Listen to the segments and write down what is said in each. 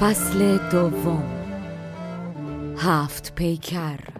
فصل دوم. هفت پیکر.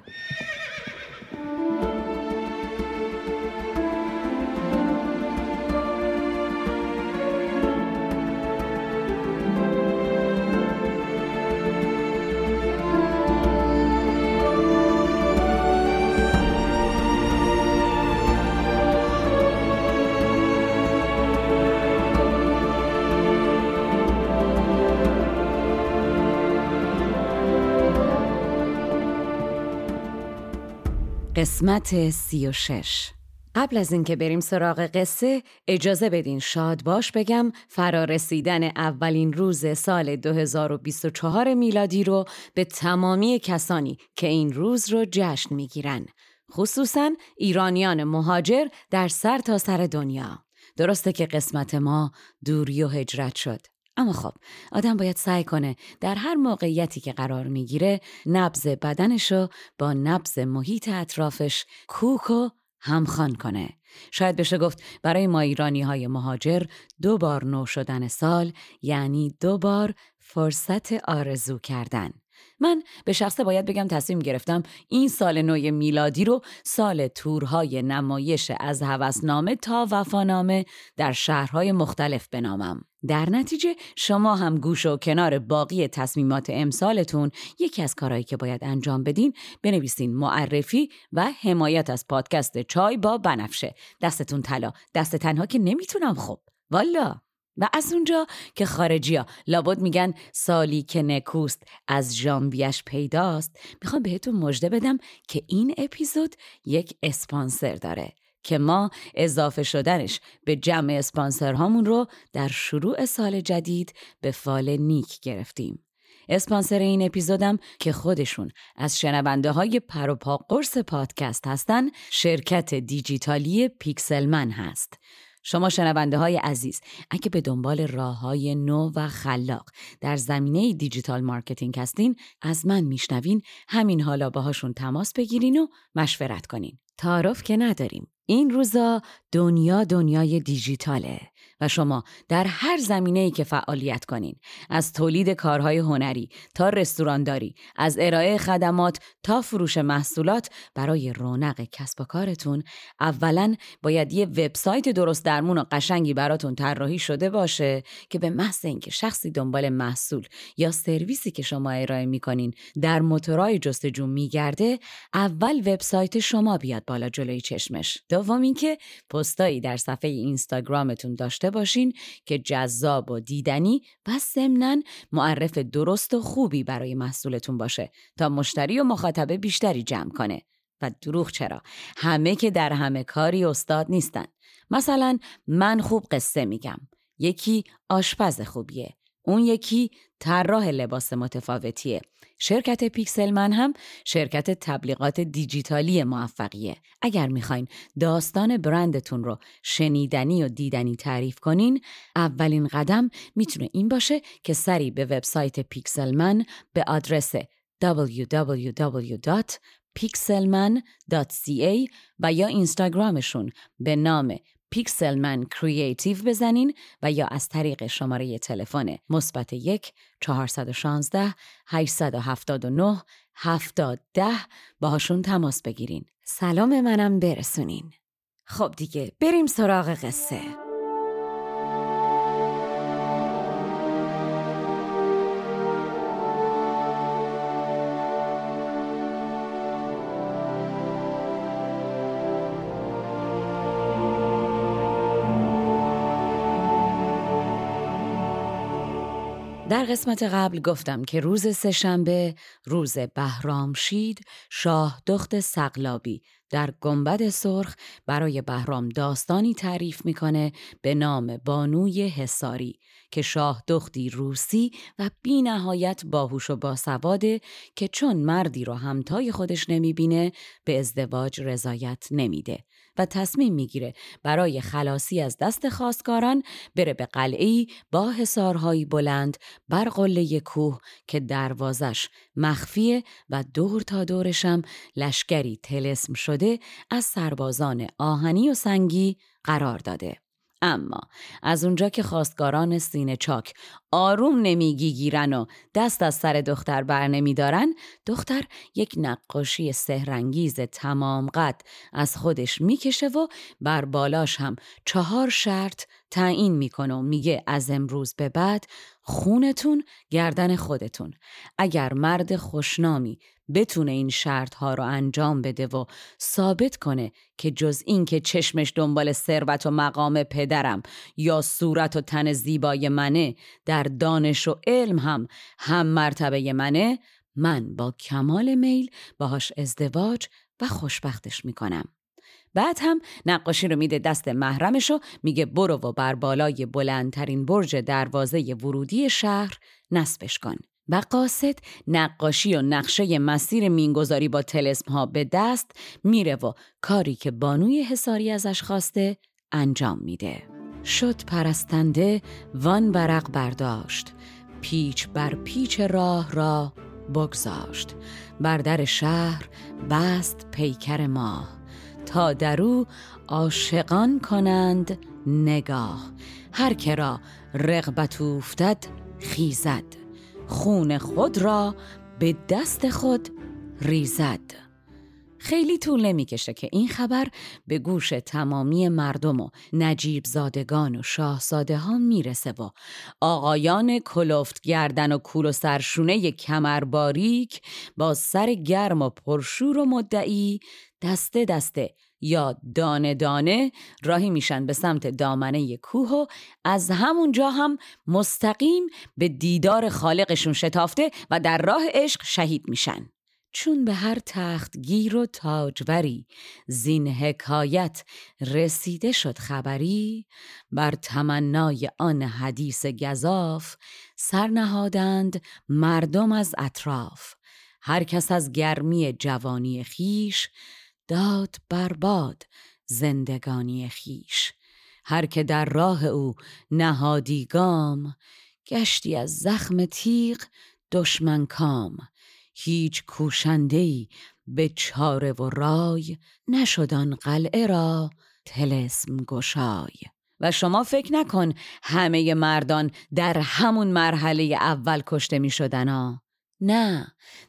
قسمت سی و شش. قبل از اینکه بریم سراغ قصه اجازه بدین شاد باش بگم فرارسیدن اولین روز سال 2024 میلادی رو به تمامی کسانی که این روز رو جشن می‌گیرن. خصوصا ایرانیان مهاجر در سر تا سر دنیا. درسته که قسمت ما دوری و هجرت شد. اما خب آدم باید سعی کنه در هر موقعیتی که قرار می‌گیره نبز بدنشو با نبز محیط اطرافش کوک و همخان کنه. شاید بشه گفت برای ما ایرانی های مهاجر دو بار نو شدن سال یعنی دو بار فرصت آرزو کردن. من به شخصه باید بگم تصمیم گرفتم این سال نو میلادی رو سال تورهای نمایش از هوسنامه تا وفانامه در شهرهای مختلف بنامم. در نتیجه شما هم گوش و کنار باقی تصمیمات امسالتون یکی از کارهایی که باید انجام بدین بنویسین معرفی و حمایت از پادکست چای با بنفشه. دستتون طلا. دست تنها که نمی‌تونم خب. والا. و از اونجا که خارجی ها لابد میگن سالی که نکوست از ژانویش پیداست می‌خوام بهتون مژده بدم که این اپیزود یک اسپانسر داره که ما اضافه شدنش به جمع اسپانسرهامون رو در شروع سال جدید به فال نیک گرفتیم. اسپانسر این اپیزودم که خودشون از شنونده های پروپا قرص پادکست هستن شرکت دیجیتالی پیکسلمن هست. شما شنونده های عزیز اگه به دنبال راه های نو و خلاق در زمینه digital marketing هستین از من میشنوین همین حالا باهاشون تماس بگیرین و مشورت کنین. تعارف که نداریم. این روزا دنیا دنیای دیجیتاله. و شما در هر زمینه ای که فعالیت کنین از تولید کارهای هنری تا رستورانداری از ارائه خدمات تا فروش محصولات برای رونق کسب و کارتون اولا باید یه وبسایت درست درمون و قشنگی براتون طراحی شده باشه که به محض اینکه شخصی دنبال محصول یا سرویسی که شما ارائه می‌کنین در موتورای جستجو میگرده اول وبسایت شما بیاد بالا جلوی چشمش. دوم اینکه پستایی در صفحه اینستاگرامتون داشته باشین که جذاب و دیدنی و ضمنا معرف درست و خوبی برای محصولتون باشه تا مشتری و مخاطبه بیشتری جمع کنه. و دروغ چرا؟ همه که در همه کاری استاد نیستن. مثلا من خوب قصه میگم. یکی آشپز خوبیه. اون یکی طراح لباس متفاوتیه. شرکت پیکسلمن هم شرکت تبلیغات دیجیتالی موفقیه. اگر می‌خواین داستان برندتون رو شنیدنی و دیدنی تعریف کنین اولین قدم می‌تونه این باشه که سری به وبسایت پیکسلمن به آدرس www.pixelman.ca و یا اینستاگرامشون به نام پیکسلمن کرییتیو بزنین و یا از طریق شماره تلفن مثبت یک 416 879 7010 باهاشون تماس بگیرین. سلام منم برسونین. خب دیگه بریم سراغ قصه. در قسمت قبل گفتم که روز سهشنبه روز بهرام شید شاه دخت سقلابی در گنبد سرخ برای بهرام داستانی تعریف می‌کنه به نام بانوی حساری که شاه دختی روسی و بی نهایت باهوش و باسواده که چون مردی رو همتای خودش نمی‌بینه به ازدواج رضایت نمیده. و تصمیم می‌گیره برای خلاصی از دست خواستگاران بره به قلعه با حصارهایی بلند بر قله کوه که دروازش مخفیه و دور تا دورشم لشکری تلسم شده از سربازان آهنی و سنگی قرار داده. اما از اونجا که خواستگاران سینه چاک آروم نمیگی گیرن و دست از سر دختر بر نمیدارن دختر یک نقاشی سهرنگیز تمام قد از خودش می‌کشه و بر بالاش هم چهار شرط تعیین می‌کنه و میگه از امروز به بعد خونتون گردن خودتون. اگر مرد خوشنامی بتونه این شرط ها رو انجام بده و ثابت کنه که جز این که چشمش دنبال ثروت و مقام پدرم یا صورت و تن زیبای منه در دانش و علم هم هم مرتبه منه من با کمال میل باهاش ازدواج و خوشبختش می‌کنم. بعد هم نقاشی رو میده دست محرمش و میگه برو و بر بالای بلندترین برج دروازه ورودی شهر نصبش کن. و قاصد نقاشی و نقشه مسیر مینگذاری با تلسم ها به دست میره و کاری که بانوی حساری ازش خواسته انجام میده. شد پرستنده وان برق برداشت. پیچ بر پیچ راه را بگذاشت. بر در شهر بست پیکر ماه. تا درو عاشقان کنند نگاه. هر که را رغبت افتد خیزد. خون خود را به دست خود ریزد. خیلی طول نمی‌کشه که این خبر به گوش تمامی مردم و نجیب زادگان و شاهزاده ها می‌رسه و آقایان کلفت گردن و کول و سرشونه کمر باریک با سر گرم و پرشور و مدعی دسته دسته یا دانه دانه راهی میشن به سمت دامنه کوه و از همونجا هم مستقیم به دیدار خالقشون شتافته و در راه عشق شهید میشن. چون به هر تخت گیر و تاجوری زین حکایت رسیده شد خبری بر تمنای آن حدیث گذاف سرنهادند مردم از اطراف. هر کس از گرمی جوانی خیش داد برباد زندگانی خیش هر که در راه او نهادی گام گشتی از زخم تیغ دشمن کام. هیچ کوشندهی به چاره و رای نشدان قلعه را تلسم گشای و شما فکر نکن همه مردان در همون مرحله اول کشته می شدن نه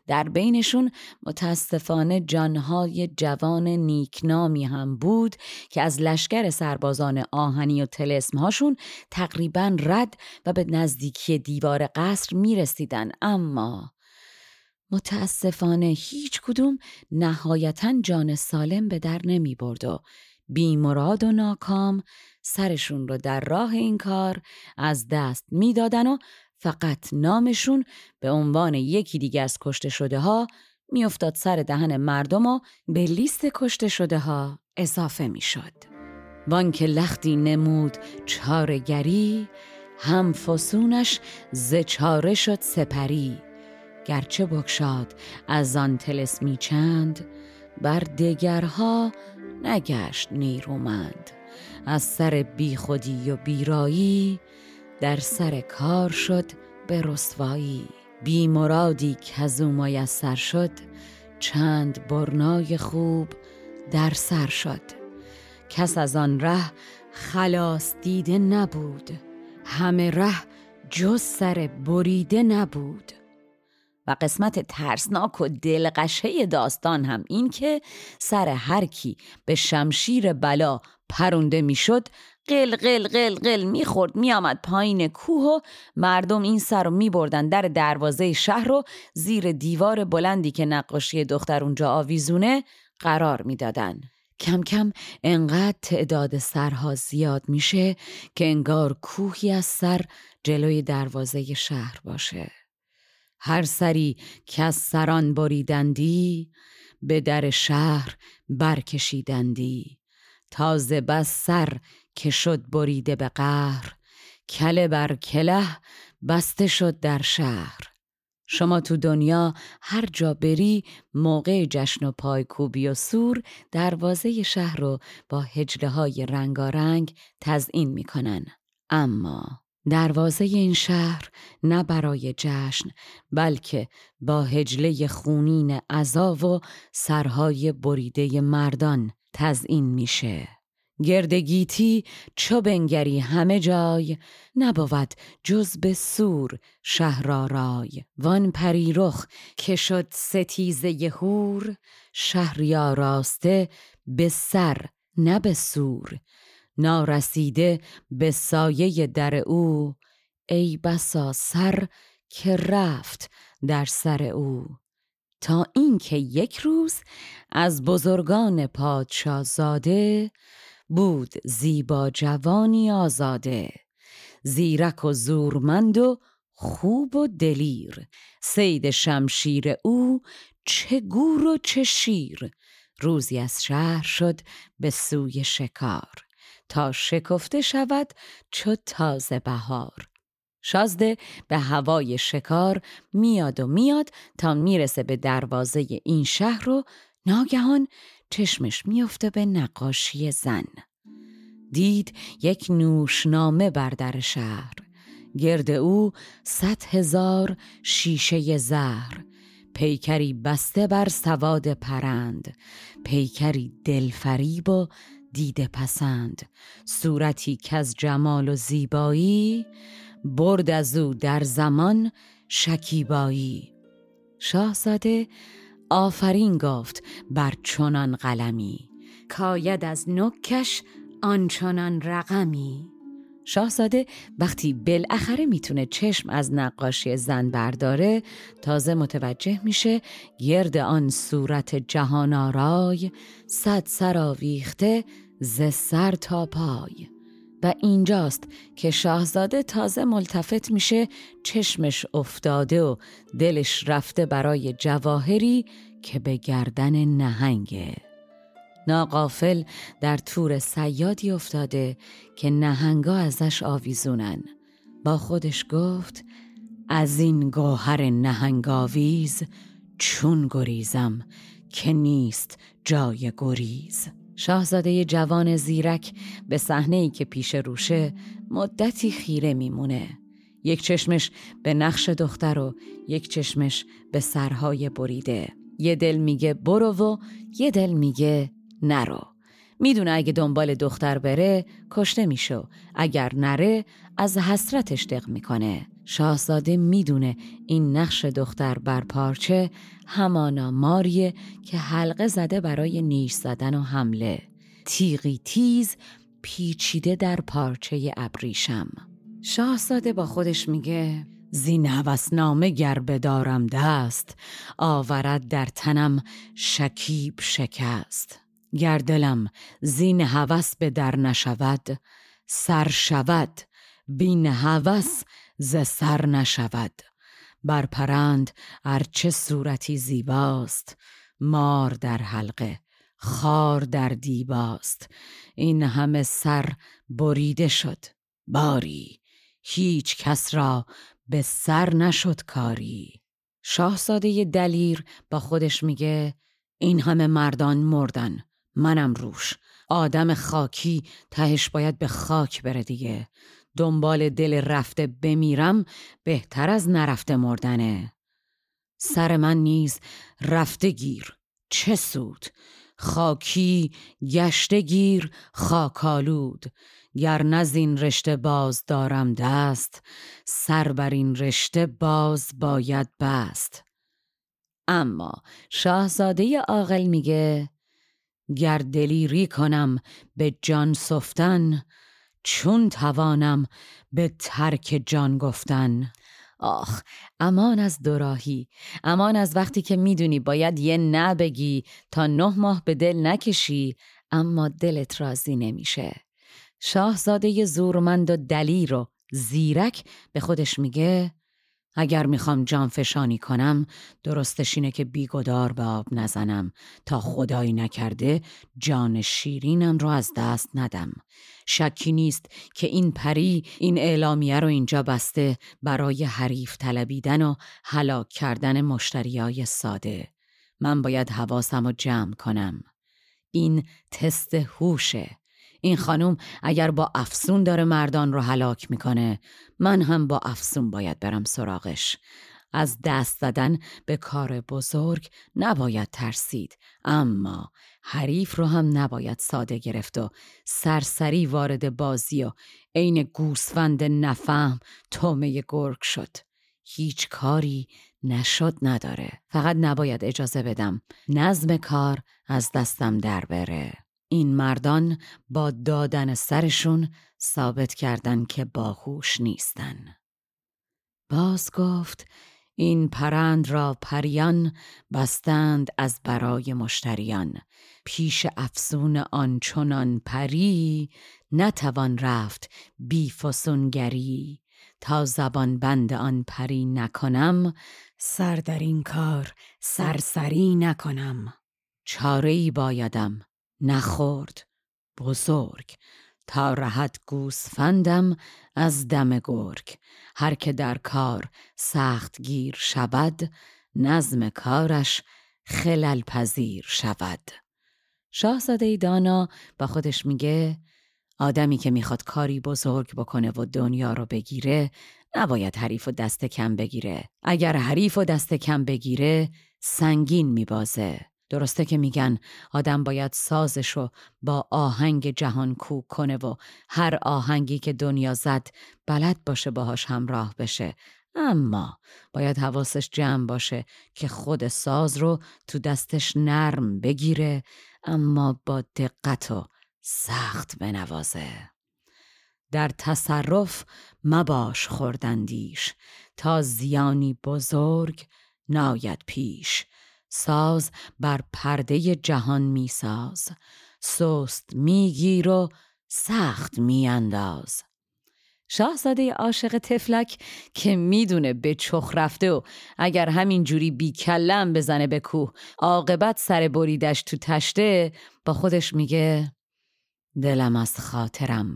در بینشون متاسفانه جانهای جوان نیکنامی هم بود که از لشکر سربازان آهنی و تلسمهاشون تقریبا رد و به نزدیکی دیوار قصر می رسیدن. اما متاسفانه هیچ کدوم نهایتا جان سالم به در نمی برد و بیمراد و ناکام سرشون رو در راه این کار از دست می‌دادن و فقط نامشون به عنوان یکی دیگه از کشته شده ها میافتاد سر دهن مردم و به لیست کشته شده ها اضافه می‌شد. وان که لختی نمود چارگری هم فسونش ز چاره شد سپری گرچه بکشاد از آن تلسمی چند بر دگرها نگشت نیرومند. از سر بیخودی و بیرایی در سر کار شد به رسوایی. بی مرادی که از او شد چند برنای خوب در سر شد. کس از آن ره خلاص دیده نبود همه ره جز سر بریده نبود. و قسمت ترسناک و دلقشه داستان هم این که سر هر کی به شمشیر بلا پرونده می‌شد قل قل قل قل می‌خورد میآمد پایین کوه و مردم این سر رو میبردن در دروازه شهر رو زیر دیوار بلندی که نقاشی دختر اونجا آویزونه قرار می‌دادن. کم کم انقدر تعداد سرها زیاد میشه که انگار کوهی از سر جلوی دروازه شهر باشه. هر سری که از سران بریدندی به در شهر برکشیدندی. تازه بس سر که شد بریده به قهر کله بر کله بسته شد در شهر. شما تو دنیا هر جا بری موقع جشن و پایکوبی و سور دروازه شهر رو با هجله های رنگارنگ تزئین می‌کنن. اما دروازه این شهر نه برای جشن بلکه با هجله خونین عذا و سرهای بریده مردان تزئین میشه. گردگیتی چو بنگری همه جای نبود جز به سور شهرارای وان پریرخ که شد ستیزه هور شهری راسته به سر نه به سور. نارسیده به سایه در او. ای بسا سر که رفت در سر او. تا اینکه یک روز از بزرگان پادشاه زاده بود زیبا جوانی آزاده. زیرک و زورمند و خوب و دلیر. سید شمشیر او چه گور و چه شیر. روزی از شهر شد به سوی شکار. تا شکفته شود چو تازه بهار. شازده به هوای شکار میاد و میاد تا می‌رسه به دروازه این شهر و ناگهان چشمش میفته به نقاشی زن. دید یک نوشنامه بر در شهر. گرد او صد هزار شیشه زهر. پیکری بسته بر سواد پرند. پیکری دلفریب و دیده پسند. صورتی که از جمال و زیبایی برد از او در زمان شکیبایی. شاهزاده آفرین گفت بر چنان قلمی. کاید از نکش آنچنان رقمی. شاهزاده وقتی بالاخره می‌تونه چشم از نقاشی زن برداره تازه متوجه میشه گرد آن صورت جهان آرای صد سر آویخته ز سر تا پای. و اینجاست که شاهزاده تازه ملتفت میشه چشمش افتاده و دلش رفته برای جواهری که به گردن نهنگه. ناقافل در تور سیادی افتاده که نهنگا ازش آویزونن. با خودش گفت از این گوهر نهنگاویز چون گریزم که نیست جای گریز. شاهزاده جوان زیرک به صحنه ای که پیش روشه مدتی خیره میمونه. یک چشمش به نقش دختر و یک چشمش به سرهای بریده. یه دل میگه برو و یه دل میگه نرو. می‌دونه اگه دنبال دختر بره کشته میشو. اگر نره از حسرتش دق می‌کنه. شاهزاده می‌دونه این نقش دختر بر پارچه همانا ماریه که حلقه زده برای نیش زدن و حمله. تیغی تیز پیچیده در پارچه ابریشم. شاهزاده با خودش میگه زین نامه گر بدارم دست آورد در تنم شکیب شکست. گر دلم زین هوس به در نشود سر شود بین هوس ز سر نشود. بر پرند ارچه صورتی زیباست مار در حلقه خار در دیباست. این همه سر بریده شد. باری هیچ کس را به سر نشد کاری. شاهزاده دلیر با خودش میگه این همه مردان مردن. منم روش. آدم خاکی تهش باید به خاک بره دیگه. دنبال دل رفته بمیرم بهتر از نرفته مردنه. سر من نیز رفته گیر. چه سود؟ خاکی گشته گیر خاکالود گر نزین رشته باز دارم دست سر بر این رشته باز باید بست. اما شاهزاده عاقل میگه گر دلیری کنم به جان سفتن چون توانم به ترک جان گفتن. آخ امان از دوراهی امان از وقتی که می‌دونی باید یه نه بگی تا نه ماه به دل نکشی اما دلت راضی نمیشه. شاهزاده زورمند و دلیر و زیرک به خودش میگه اگر می‌خوام جان فشانی کنم درستش اینه که بیگدار به آب نزنم. تا خدایی نکرده جان شیرینم رو از دست ندم. شکی نیست که این پری این اعلامیه رو اینجا بسته برای حریف طلبیدن و هلاک کردن مشتریای ساده. من باید حواسم رو جمع کنم. این تست هوشه. این خانم اگر با افسون داره مردان رو هلاک می‌کنه من هم با افسون باید برم سراغش. از دست زدن به کار بزرگ نباید ترسید اما حریف رو هم نباید ساده گرفت و سرسری وارد بازی و عین گوسفند نفهم تومه گرگ شد. هیچ کاری نشد نداره. فقط نباید اجازه بدم نظم کار از دستم در بره. این مردان با دادن سرشون ثابت کردن که باهوش نیستن. باز گفت این پرند را پریان بستند از برای مشتریان. پیش افسون آنچنان پری نتوان رفت بی فسونگری. تا زبان بند آن پری نکنم سر در این کار سرسری نکنم. چاره ای بایدم. نخورد. بزرگ. تا رهد گوسفندم از دم گرگ. هر که در کار سخت گیر شود نظم کارش خلل پذیر شود. شاهزاده دانا با خودش میگه آدمی که می‌خواد کاری بزرگ بکنه و دنیا رو بگیره نباید حریف و دست کم بگیره. اگر حریف و دست کم بگیره سنگین میبازه. درسته که میگن آدم باید سازشو با آهنگ جهان کوک کنه و هر آهنگی که دنیا زد بلد باشه باهاش همراه بشه. اما باید حواسش جمع باشه که خود ساز رو تو دستش نرم بگیره اما با دقت و سخت بنوازه. در تصرف مباش خوردندیش تا زیانی بزرگ ناید پیش. ساز بر پرده جهان میساز سست میگیر و سخت میانداز شاهزاده عاشق تفلک که می‌دونه به چخ رفته و اگر همین جوری بی کلم بزنه به کوه عاقبت سر بریدش تو تشته با خودش میگه دلم از خاطرم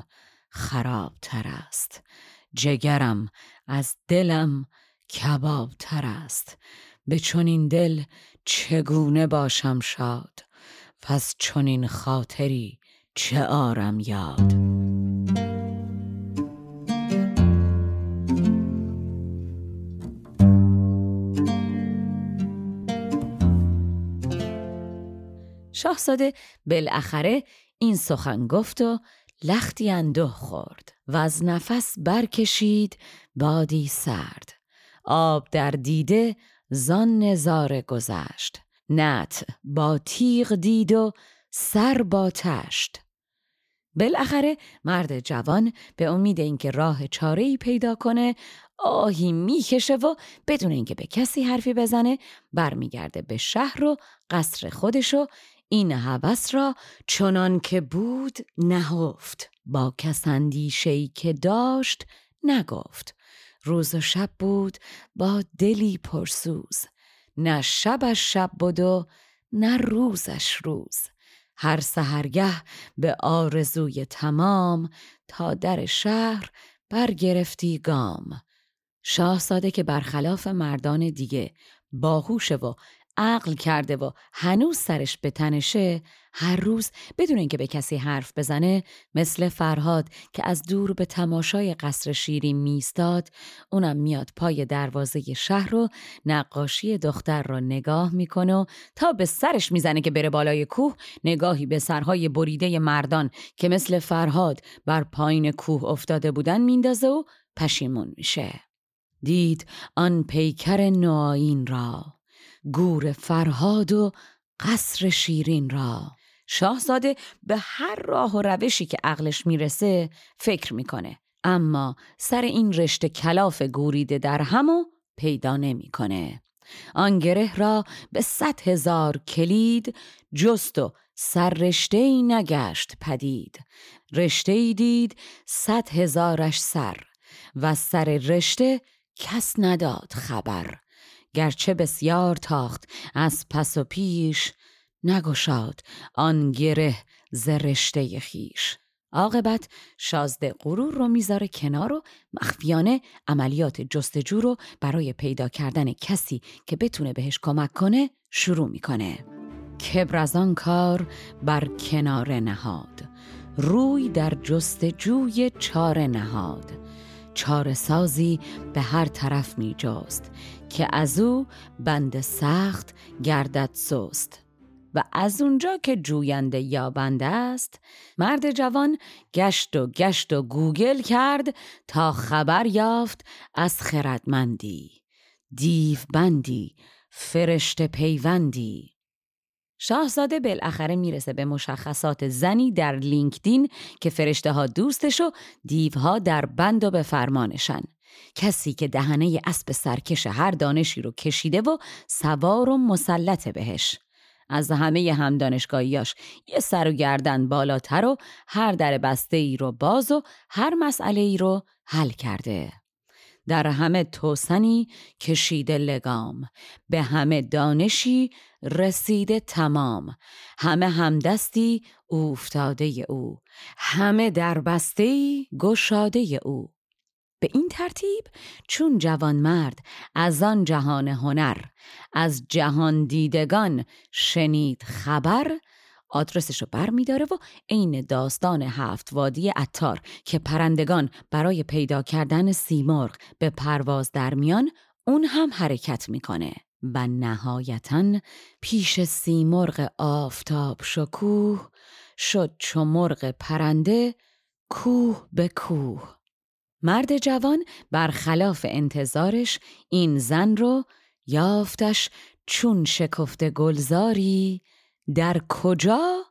خراب تر است. جگرم از دلم کباب تر است. به چنین دل چگونه باشم شاد؟ پس چنین خاطری چه آرم یاد؟ شاهزاده بالاخره این سخن گفت و لختی اندوه خورد و از نفس برکشید بادی سرد. آب در دیده زان نظاره گذشت. نت با تیغ دید و سر با تشت. بالاخره مرد جوان به امید اینکه راه چاره پیدا کنه آهی می‌کشه و بدون اینکه به کسی حرفی بزنه برمیگرده به شهر و قصر خودشو این هوس را چنان که بود نهفت. با کسندی شی که داشت نگفت. روز و شب بود با دلی پرسوز. نه شبش شب بود و نه روزش روز. هر سهرگه به آرزوی تمام تا در شهر برگرفتی گام. شاهزاده که برخلاف مردان دیگه باهوشه و عقل کرده و هنوز سرش به تنشه هر روز بدون اینکه به کسی حرف بزنه مثل فرهاد که از دور به تماشای قصر شیرین میستاد اونم میاد پای دروازه شهر و نقاشی دختر را نگاه می‌کنه و تا به سرش می‌زنه که بره بالای کوه نگاهی به سرهای بریده مردان که مثل فرهاد بر پایین کوه افتاده بودن میندازه و پشیمون میشه. دید آن پیکر نوآیین را. گور فرهاد و قصر شیرین را. شاهزاده به هر راه و روشی که عقلش می‌رسه فکر می‌کنه. اما سر این رشته کلاف گوریده در همو پیدا نمی‌کنه. آن گره را به صد هزار کلید جست و سر رشته ای نگشت پدید. رشته ای دید صد هزارش سر و سر رشته کس نداد خبر. گرچه بسیار تاخت از پس و پیش نگشاد آن گره ز رشته خیش عاقبت شازده غرور رو می‌ذاره کنار و مخفیانه عملیات جستجو رو برای پیدا کردن کسی که بتونه بهش کمک کنه شروع می‌کنه. کبر از آن کار بر کنار نهاد. روی در جستجوی چار نهاد. چار سازی به هر طرف می جاست که از او بند سخت گردد سست. و از اونجا که جوینده یابنده است مرد جوان گشت و گشت و گوگل کرد تا خبر یافت از خردمندی دیو بندی فرشت پیوندی. شاهزاده بالاخره می‌رسه به مشخصات زنی در لینکدین که فرشته ها دوستش و دیوها در بند و به فرمانشن. کسی که دهنه اسب سرکش هر دانشی رو کشیده و سوار و مسلط بهش. از همه هم دانشگاهیاش یه سر و گردن بالاتر و هر در بسته ای رو باز و هر مسئله ای رو حل کرده. در همه توسنی کشیده لگام. به همه دانشی رسیده تمام. همه همدستی افتاده او. همه در بسته گشاده او. به این ترتیب چون جوان مرد از آن جهان هنر از جهان دیدگان شنید خبر آدرسش رو بر میداره و عین داستان هفت وادی اتار که پرندگان برای پیدا کردن سیمرغ به پرواز در میان اون هم حرکت می‌کنه و نهایتا پیش سیمرغ آفتاب شکوه شد چو مرغ پرنده کوه به کوه. مرد جوان برخلاف انتظارش این زن رو یافتش چون شکفته گلزاری در کجا؟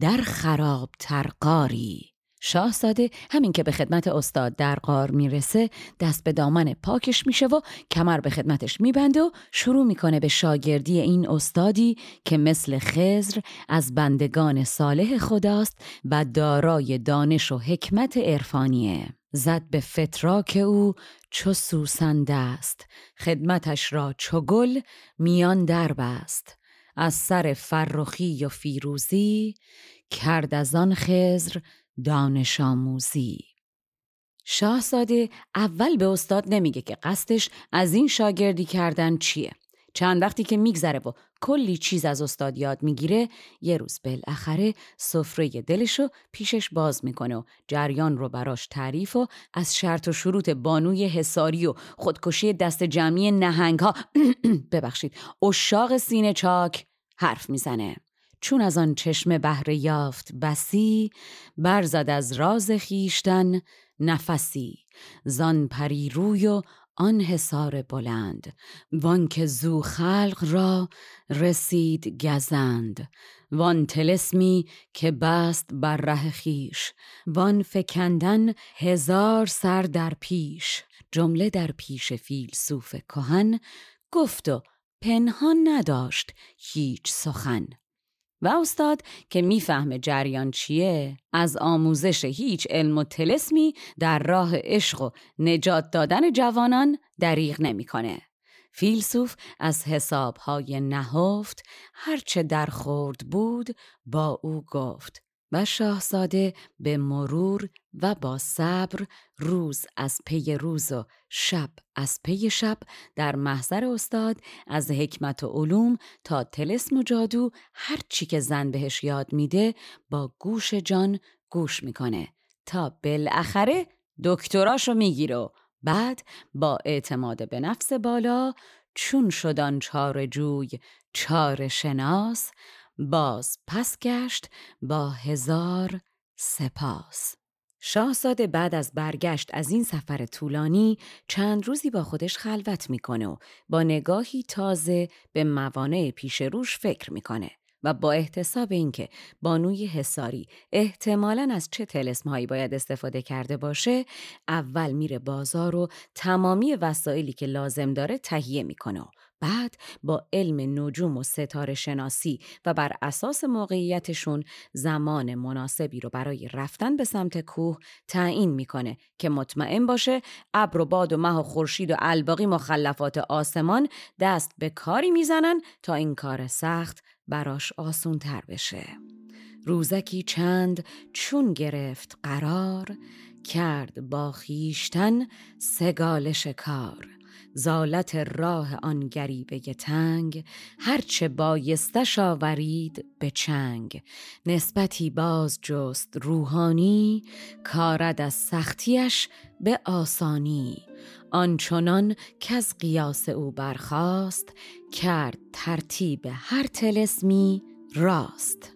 در خراب ترقاری. شاهزاده همین که به خدمت استاد در قار می‌رسه دست به دامن پاکش میشه و کمر به خدمتش میبنده و شروع می‌کنه به شاگردی این استادی که مثل خزر از بندگان صالح خداست و دارای دانش و حکمت عرفانیه. زد به فتراک او چو سوسن است. خدمتش را چو گل میان در بست. از سر فرخی و فیروزی کرد از آن خزر دانش آموزی. شاهزاده اول به استاد نمیگه که قصدش از این شاگردی کردن چیه. چند وقتی که میگذره و کلی چیز از استاد یاد می‌گیره یه روز بالاخره سفره دلشو پیشش باز می‌کنه و جریان رو براش تعریف و از شرط و شروط بانوی حساری و خودکشی دست جمعی نهنگ ها ببخشید اشاق سینه چاک حرف می‌زنه. چون از آن چشم بهر یافت بسی برزد از راز خیشتن نفسی. زان پری روی و آن حصار بلند وان که زو خلق را رسید گزند. وان تلسمی که بست بر ره خیش وان فکندن هزار سر در پیش. جمله در پیش فیلسوف کهن گفت و پنهان نداشت هیچ سخن. و استاد که می‌فهمه جریان چیه از آموزش هیچ علم و تلسمی در راه عشق و نجات دادن جوانان دریغ نمی‌کنه. فیلسوف از حسابهای نهفت هرچه در خورد بود با او گفت و شاهزاده به مرور و با صبر روز از پی روز و شب از پی شب در محضر استاد از حکمت و علوم تا تلسم و جادو هر چی که زن بهش یاد میده با گوش جان گوش می‌کنه تا بالاخره دکتراشو می‌گیره. بعد با اعتماد به نفس بالا چون شدان چار جوی چار شناس باز پس گشت با هزار سپاس. شاهزاده بعد از برگشت از این سفر طولانی چند روزی با خودش خلوت می‌کنه و با نگاهی تازه به موانع پیش روش فکر می‌کنه و با احتساب اینکه بانوی حساری احتمالا از چه تلسمهایی باید استفاده کرده باشه اول میره بازار و تمامی وسایلی که لازم داره تهیه می‌کنه و بعد با علم نجوم و ستاره شناسی و بر اساس موقعیتشون زمان مناسبی رو برای رفتن به سمت کوه تعیین می‌کنه که مطمئن باشه ابر و باد و مه و خورشید و الباقی مخلفات آسمان دست به کاری می‌زنن تا این کار سخت براش آسون تر بشه. روزکی چند چون گرفت قرار کرد با خیشتن سگال شکار. زالت راه آن گریبه تنگ هرچه بایستش آورید به چنگ. نسبتی باز جست روحانی کارد از سختیش به آسانی. آنچنان که از قیاس او برخاست کرد ترتیب هر تلسمی راست.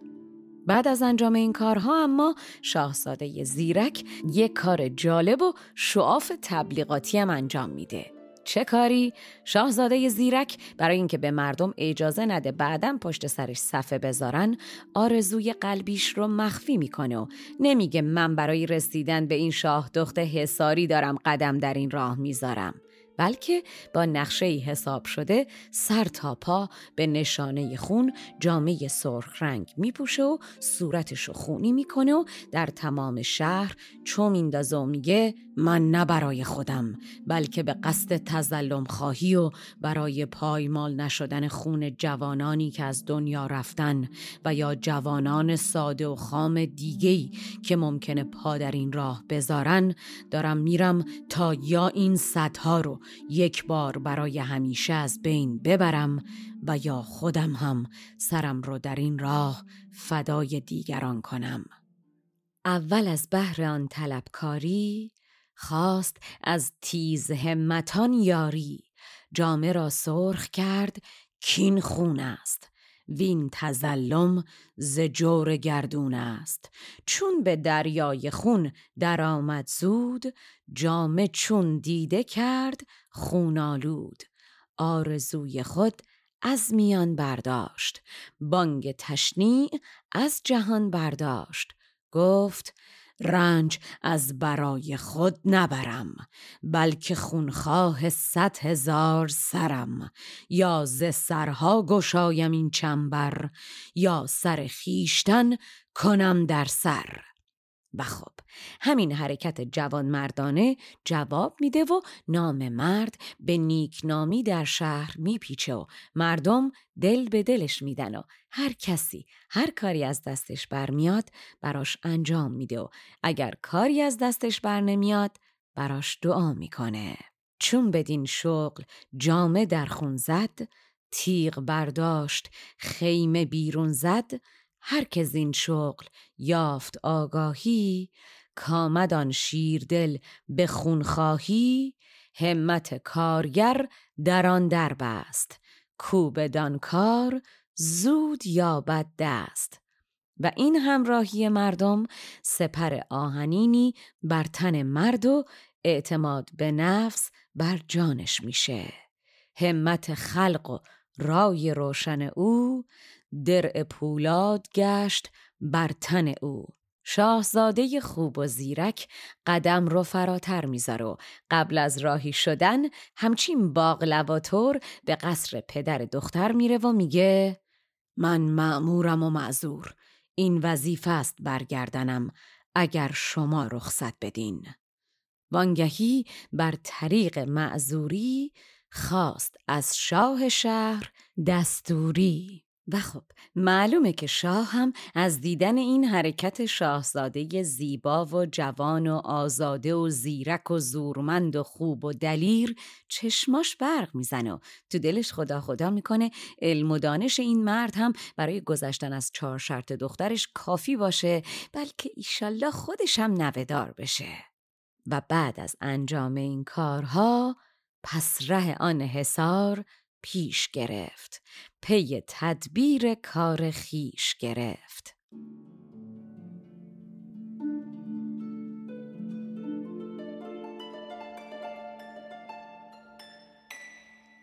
بعد از انجام این کارها اما شاهزاده زیرک یک کار جالب و شعاف تبلیغاتی هم انجام میده. چه کاری؟ شاهزاده زیرک برای اینکه به مردم اجازه نده بعدم پشت سرش صفه بذارن آرزوی قلبیش رو مخفی می‌کنه و نمیگه من برای رسیدن به این شاه دخت حساری دارم قدم در این راه می‌ذارم بلکه با نقشه حساب شده سر تا پا به نشانه خون جامعه سرخ رنگ میپوشه و صورتشو خونی می‌کنه و در تمام شهر چو میندازه و میگه من نه برای خودم بلکه به قصد تزلم خواهی و برای پایمال نشدن خون جوانانی که از دنیا رفتن و یا جوانان ساده و خام دیگهی که ممکنه پا در این راه بذارن دارم میرم تا یا این صدها رو یک بار برای همیشه از بین ببرم و یا خودم هم سرم رو در این راه فدای دیگران کنم. اول از بهر آن طلبکاری خواست از تیز همتان یاری. جامه را سرخ کرد کین خون است. وین تزلم ز جور گردون است. چون به دریای خون درآمد زود جامه چون دیده کرد خونالود آرزوی خود از میان برداشت. بانگ تشنیع از جهان برداشت. گفت رنج از برای خود نبرم بلکه خونخواه صد هزار سرم. یا ز سرها گشایم این چنبر یا سر خیشتن کنم در سر. و خب همین حرکت جوان مردانه جواب میده و نام مرد به نیکنامی در شهر میپیچه و مردم دل به دلش میدن و هر کسی هر کاری از دستش برمیاد براش انجام میده و اگر کاری از دستش بر نمیاد براش دعا می‌کنه. چون بدین شغل جامه در خون زد تیغ برداشت خیمه بیرون زد هر که زین شغل یافت آگاهی کامد آن شیردل به خونخواهی همت کارگر در آن دربست کو بدان کار زود یابد دست. و این همراهی مردم سپر آهنینی بر تن مرد و اعتماد به نفس بر جانش میشه. همت خلق و رای روشن او درع پولاد گشت بر تن او. شاهزاده خوب و زیرک قدم رو فراتر می‌ذاره و قبل از راهی شدن همچین باقلواتور به قصر پدر دختر میره و میگه من معمورم و معذور. این وظیفه است برگردنم. اگر شما رخصت بدین. وانگهی بر طریق معذوری خواست از شاه شهر دستوری. و خب معلومه که شاه هم از دیدن این حرکت شاهزاده زیبا و جوان و آزاده و زیرک و زورمند و خوب و دلیر چشماش برق می‌زنه و تو دلش خدا خدا می‌کنه علم و دانش این مرد هم برای گذشتن از چهار شرط دخترش کافی باشه بلکه ایشالله خودش هم نوهدار بشه. و بعد از انجام این کارها پس ره آن حسار پیش گرفت. پی تدبیر کار خیش گرفت.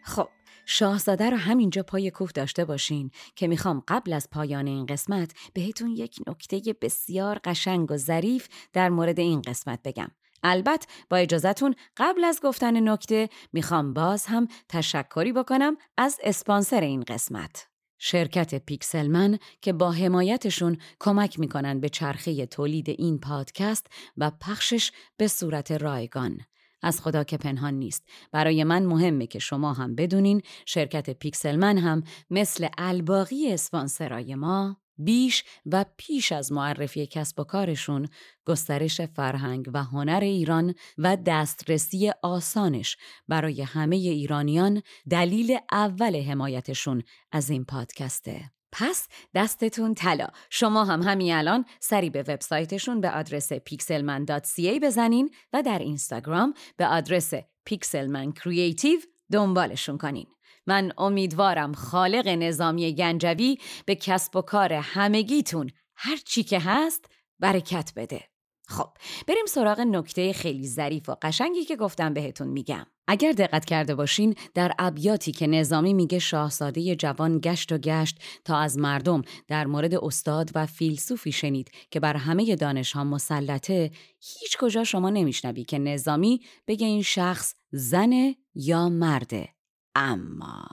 خب شاهزاده رو همینجا پای کوه داشته باشین که می‌خوام قبل از پایان این قسمت بهتون یک نکته بسیار قشنگ و ظریف در مورد این قسمت بگم. البته با اجازتون قبل از گفتن نکته می‌خوام باز هم تشکری بکنم از اسپانسر این قسمت. شرکت پیکسلمن که با حمایتشون کمک می‌کنن به چرخه تولید این پادکست و پخشش به صورت رایگان. از خدا که پنهان نیست. برای من مهمه که شما هم بدونین شرکت پیکسلمن هم مثل الباقی اسپانسرای ما بیش و پیش از معرفی کسب و کارشون گسترش فرهنگ و هنر ایران و دسترسی آسانش برای همه ایرانیان دلیل اول حمایتشون از این پادکسته. پس دستتون طلا شما هم همین الان سری به وبسایتشون به آدرس pixelman.ca بزنین و در اینستاگرام به آدرس pixelman creative دنبالشون کنین من امیدوارم خالق نظامی گنجوی به کسب و کار همگیتون هر چی که هست برکت بده. خب بریم سراغ نکته خیلی ظریف و قشنگی که گفتم بهتون میگم. اگر دقت کرده باشین در ابیاتی که نظامی میگه شاهزاده جوان گشت و گشت تا از مردم در مورد استاد و فیلسوفی شنید که بر همه دانش ها مسلطه هیچ کجا شما نمیشنوی که نظامی بگه این شخص زنه یا مرده. اما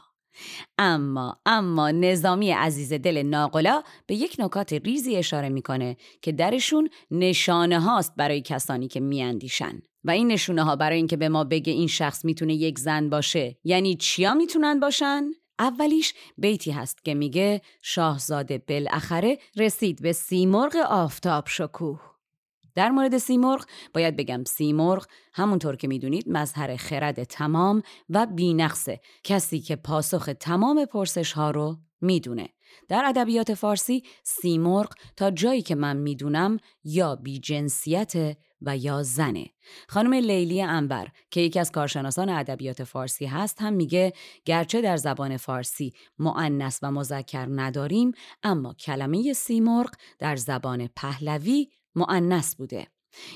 اما اما نظامی عزیز دل ناقلا به یک نکات ریزی اشاره می‌کنه که درشون نشانه هاست برای کسانی که میاندیشن. و این نشونه ها برای اینکه به ما بگه این شخص می‌تونه یک زن باشه یعنی چیا می‌تونن باشن؟ اولیش بیتی هست که میگه شاهزاده بالاخره رسید به سیمرغ آفتاب شکوه. در مورد سیمرغ باید بگم سیمرغ همونطور که می‌دونید مظهر خرد تمام و بینقصه کسی که پاسخ تمام پرسش ها رو می‌دونه. در ادبیات فارسی سیمرغ تا جایی که من می‌دونم یا بی جنسیت و یا زنه. خانم لیلی انبر که یکی از کارشناسان ادبیات فارسی هست هم میگه گرچه در زبان فارسی معنس و مذکر نداریم اما کلمه سیمرغ در زبان پهلوی معنس بوده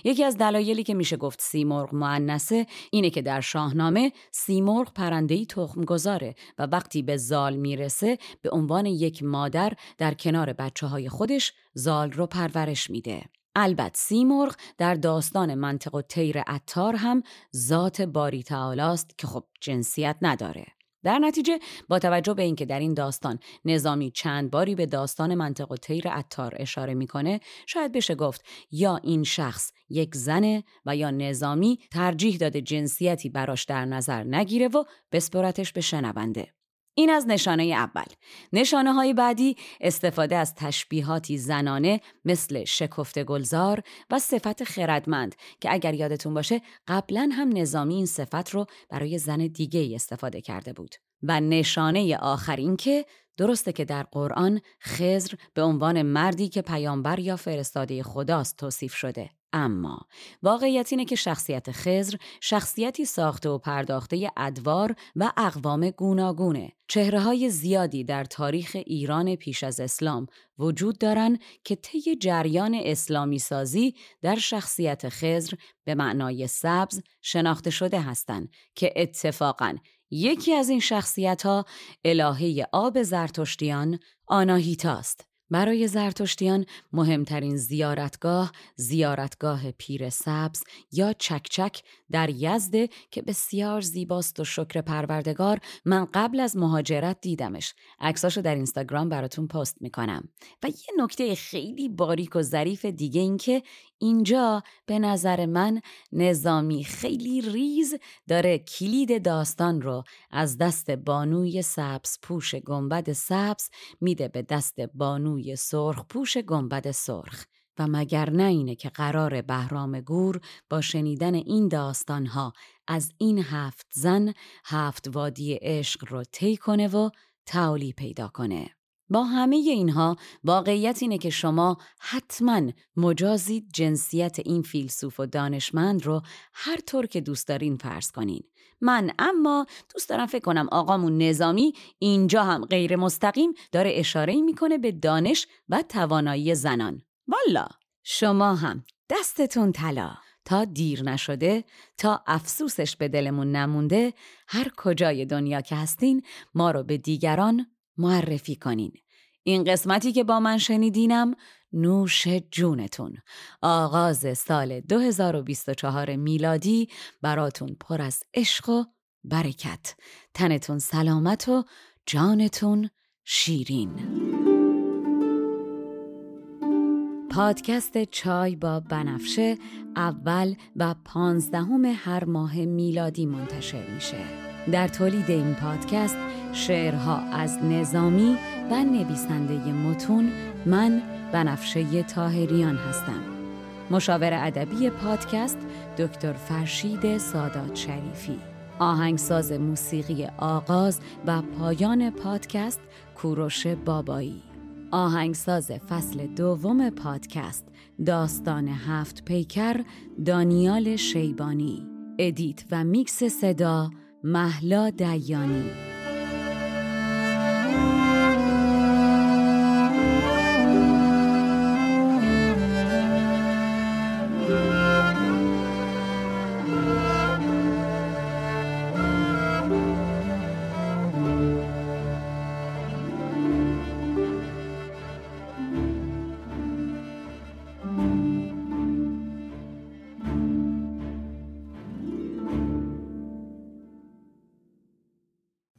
یکی از دلایلی که میشه گفت سیمرغ معنسه اینه که در شاهنامه سیمرغ پرندهی تخم گذاره و وقتی به زال می‌رسه به عنوان یک مادر در کنار بچه های خودش زال رو پرورش میده. البته سیمرغ در داستان منطق و تیر اتار هم ذات باری تعالاست که خب جنسیت نداره. در نتیجه با توجه به اینکه در این داستان نظامی چند باری به داستان منطق و تیر اتار اشاره می‌کنه شاید بشه گفت یا این شخص یک زنه و یا نظامی ترجیح داده جنسیتی براش در نظر نگیره و بسپرتش به شنونده. این از نشانه اول. نشانه های بعدی استفاده از تشبیهاتی زنانه مثل شکفت گلزار و صفت خردمند که اگر یادتون باشه قبلا هم نظامی این صفت رو برای زن دیگه استفاده کرده بود. و نشانه آخر این که درسته که در قرآن خزر به عنوان مردی که پیامبر یا فرستاده خداست توصیف شده. اما واقعیت اینه که شخصیت خزر شخصیتی ساخته و پرداخته ادوار و اقوام گوناگونه چهره های زیادی در تاریخ ایران پیش از اسلام وجود دارن که طی جریان اسلامی سازی در شخصیت خزر به معنای سبز شناخته شده هستند که اتفاقا یکی از این شخصیت ها الهه آب زرتشتیان آناهیتاست. برای زرتشتیان مهمترین زیارتگاه زیارتگاه پیر سبز یا چکچک در یزده که بسیار زیباست و شکر پروردگار من قبل از مهاجرت دیدمش. عکساشو در اینستاگرام براتون پست می‌کنم. و یه نکته خیلی باریک و ظریف دیگه این که اینجا به نظر من نظامی خیلی ریز داره کلید داستان رو از دست بانوی سبز پوش گنبد سبز میده به دست بانوی سرخ پوش گنبد سرخ و مگر نه اینه که قرار بهرام گور با شنیدن این داستانها از این هفت زن هفت وادی عشق رو طی کنه و تعالی پیدا کنه. با همه اینها واقعیت اینه که شما حتما مجازید جنسیت این فیلسوف و دانشمند رو هر طور که دوست دارین فرض کنین. من اما دوست دارم فکر کنم آقامون نظامی اینجا هم غیر مستقیم داره اشاره می‌کنه به دانش و توانایی زنان. والا شما هم دستتون طلا تا دیر نشده تا افسوسش به دلمون نمونده هر کجای دنیا که هستین ما رو به دیگران معرفی کنین. این قسمتی که با من شنیدینم نوش جونتون. آغاز سال 2024 میلادی براتون پر از عشق و برکت. تنتون سلامت و جانتون شیرین. پادکست چای با بنفشه اول و پانزدهم هر ماه میلادی منتشر میشه. در تولید این پادکست شعرها از نظامی و نویسنده متون من بنفشه تاهریان هستم. مشاور ادبی پادکست دکتر فرشید سادات شریفی. آهنگساز موسیقی آغاز و پایان پادکست کوروش بابایی. آهنگساز فصل دوم پادکست داستان هفت پیکر دانیال شیبانی. edit و میکس صدا محلا دیانی